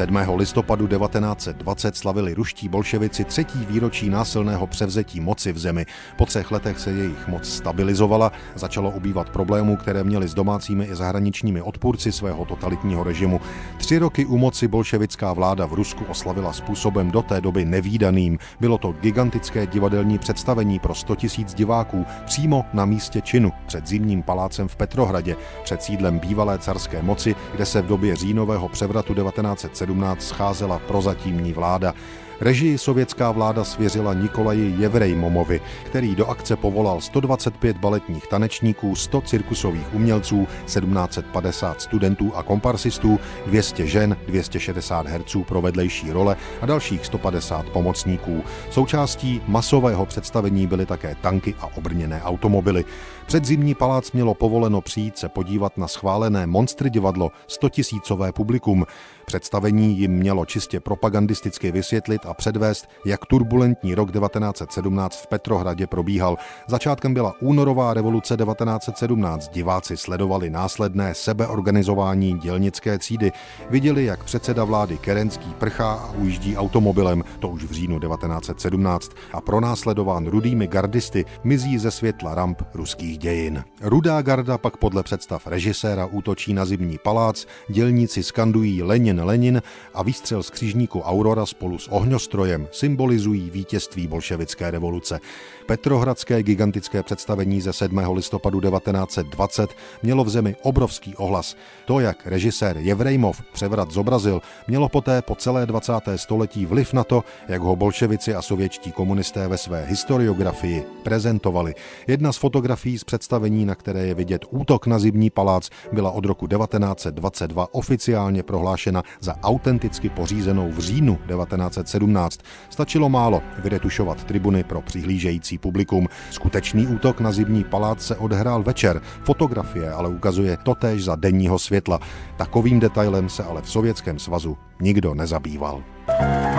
7. listopadu 1920 slavili ruští bolševici třetí výročí násilného převzetí moci v zemi. Po třech letech se jejich moc stabilizovala, začalo ubývat problémů, které měly s domácími i zahraničními odpůrci svého totalitního režimu. Tři roky u moci bolševická vláda v Rusku oslavila způsobem do té doby nevýdaným. Bylo to gigantické divadelní představení pro 100 000 diváků přímo na místě činu před zimním palácem v Petrohradě, před sídlem bývalé carské moci, kde se v době říjnového převratu 1917 scházela prozatímní vláda. Režii sovětská vláda svěřila Nikolaji Jevrejmomovi, který do akce povolal 125 baletních tanečníků, 100 cirkusových umělců, 1750 studentů a komparsistů, 200 žen, 260 herců pro vedlejší role a dalších 150 pomocníků. Součástí masového představení byly také tanky a obrněné automobily. Předzimní palác mělo povoleno přijít se podívat na schválené monstr divadlo 100 tisícové publikum. Představení jim mělo čistě propagandisticky vysvětlit a předvést, jak turbulentní rok 1917 v Petrohradě probíhal. Začátkem byla únorová revoluce 1917. Diváci sledovali následné sebeorganizování dělnické třídy. Viděli, jak předseda vlády Kerenský prchá a ujíždí automobilem, to už v říjnu 1917, a pronásledován rudými gardisty mizí ze světla ramp ruských dějin. Rudá garda pak podle představ režiséra útočí na zimní palác, dělníci skandují Lenin Lenin a výstřel z křižníku Aurora spolu s ohňostrojem symbolizují vítězství bolševické revoluce. Petrohradské gigantické představení ze 7. listopadu 1920 mělo v zemi obrovský ohlas. To, jak režisér Jevrejmov převrat zobrazil, mělo poté po celé 20. století vliv na to, jak ho bolševici a sovětští komunisté ve své historiografii prezentovali. Jedna z fotografií z představení, na které je vidět útok na zimní palác, byla od roku 1922 oficiálně prohlášena za autenticky pořízenou v říjnu 1917. Stačilo málo vyretušovat tribuny pro přihlížející publikum. Skutečný útok na zimní palác se odehrál večer. Fotografie ale ukazuje totéž za denního světla. Takovým detailem se ale v Sovětském svazu nikdo nezabýval. thank you